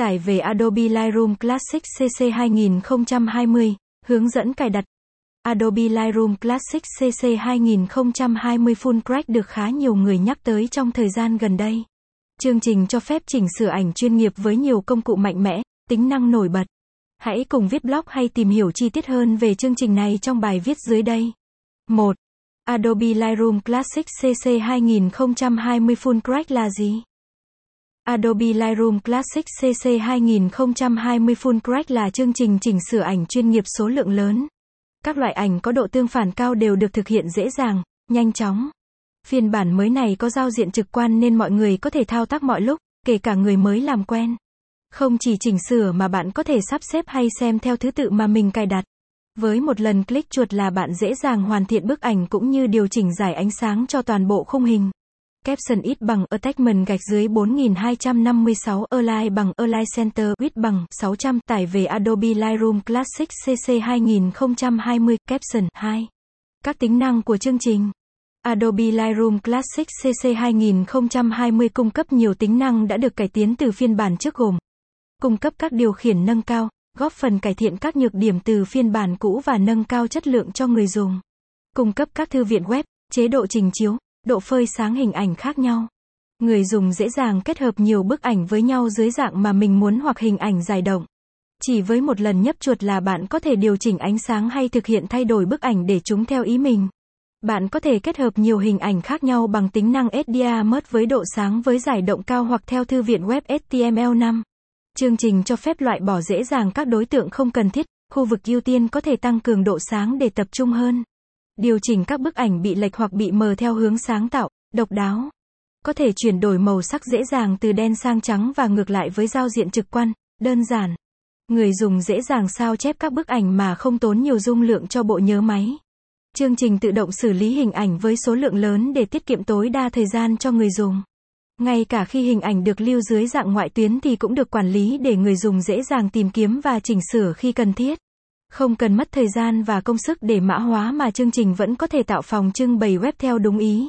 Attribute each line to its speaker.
Speaker 1: Tải về Adobe Lightroom Classic CC 2020, hướng dẫn cài đặt. Adobe Lightroom Classic CC 2020 Full Crack được khá nhiều người nhắc tới trong thời gian gần đây. Chương trình cho phép chỉnh sửa ảnh chuyên nghiệp với nhiều công cụ mạnh mẽ, tính năng nổi bật. Hãy cùng viết blog hay tìm hiểu chi tiết hơn về chương trình này trong bài viết dưới đây. 1. Adobe Lightroom Classic CC 2020 Full Crack là gì? Adobe Lightroom Classic CC 2020 Full Crack là chương trình chỉnh sửa ảnh chuyên nghiệp số lượng lớn. Các loại ảnh có độ tương phản cao đều được thực hiện dễ dàng, nhanh chóng. Phiên bản mới này có giao diện trực quan nên mọi người có thể thao tác mọi lúc, kể cả người mới làm quen. Không chỉ chỉnh sửa mà bạn có thể sắp xếp hay xem theo thứ tự mà mình cài đặt. Với một lần click chuột là bạn dễ dàng hoàn thiện bức ảnh cũng như điều chỉnh giải ánh sáng cho toàn bộ khung hình. Caption ít bằng attachment gạch dưới 4256 Align bằng Align Center width bằng 600 tải về Adobe Lightroom Classic CC 2020 Caption 2. Các tính năng của chương trình Adobe Lightroom Classic CC 2020 cung cấp nhiều tính năng đã được cải tiến từ phiên bản trước gồm cung cấp các điều khiển nâng cao, góp phần cải thiện các nhược điểm từ phiên bản cũ và nâng cao chất lượng cho người dùng. Cung cấp các thư viện web, chế độ trình chiếu, độ phơi sáng hình ảnh khác nhau. Người dùng dễ dàng kết hợp nhiều bức ảnh với nhau dưới dạng mà mình muốn hoặc hình ảnh dài động. Chỉ với một lần nhấp chuột là bạn có thể điều chỉnh ánh sáng hay thực hiện thay đổi bức ảnh để chúng theo ý mình. Bạn có thể kết hợp nhiều hình ảnh khác nhau bằng tính năng HDR mất với độ sáng với giải động cao hoặc theo thư viện web HTML5. Chương trình cho phép loại bỏ dễ dàng các đối tượng không cần thiết, khu vực ưu tiên có thể tăng cường độ sáng để tập trung hơn. Điều chỉnh các bức ảnh bị lệch hoặc bị mờ theo hướng sáng tạo, độc đáo. Có thể chuyển đổi màu sắc dễ dàng từ đen sang trắng và ngược lại với giao diện trực quan, đơn giản. Người dùng dễ dàng sao chép các bức ảnh mà không tốn nhiều dung lượng cho bộ nhớ máy. Chương trình tự động xử lý hình ảnh với số lượng lớn để tiết kiệm tối đa thời gian cho người dùng. Ngay cả khi hình ảnh được lưu dưới dạng ngoại tuyến thì cũng được quản lý để người dùng dễ dàng tìm kiếm và chỉnh sửa khi cần thiết. Không cần mất thời gian và công sức để mã hóa mà chương trình vẫn có thể tạo phòng trưng bày web theo đúng ý.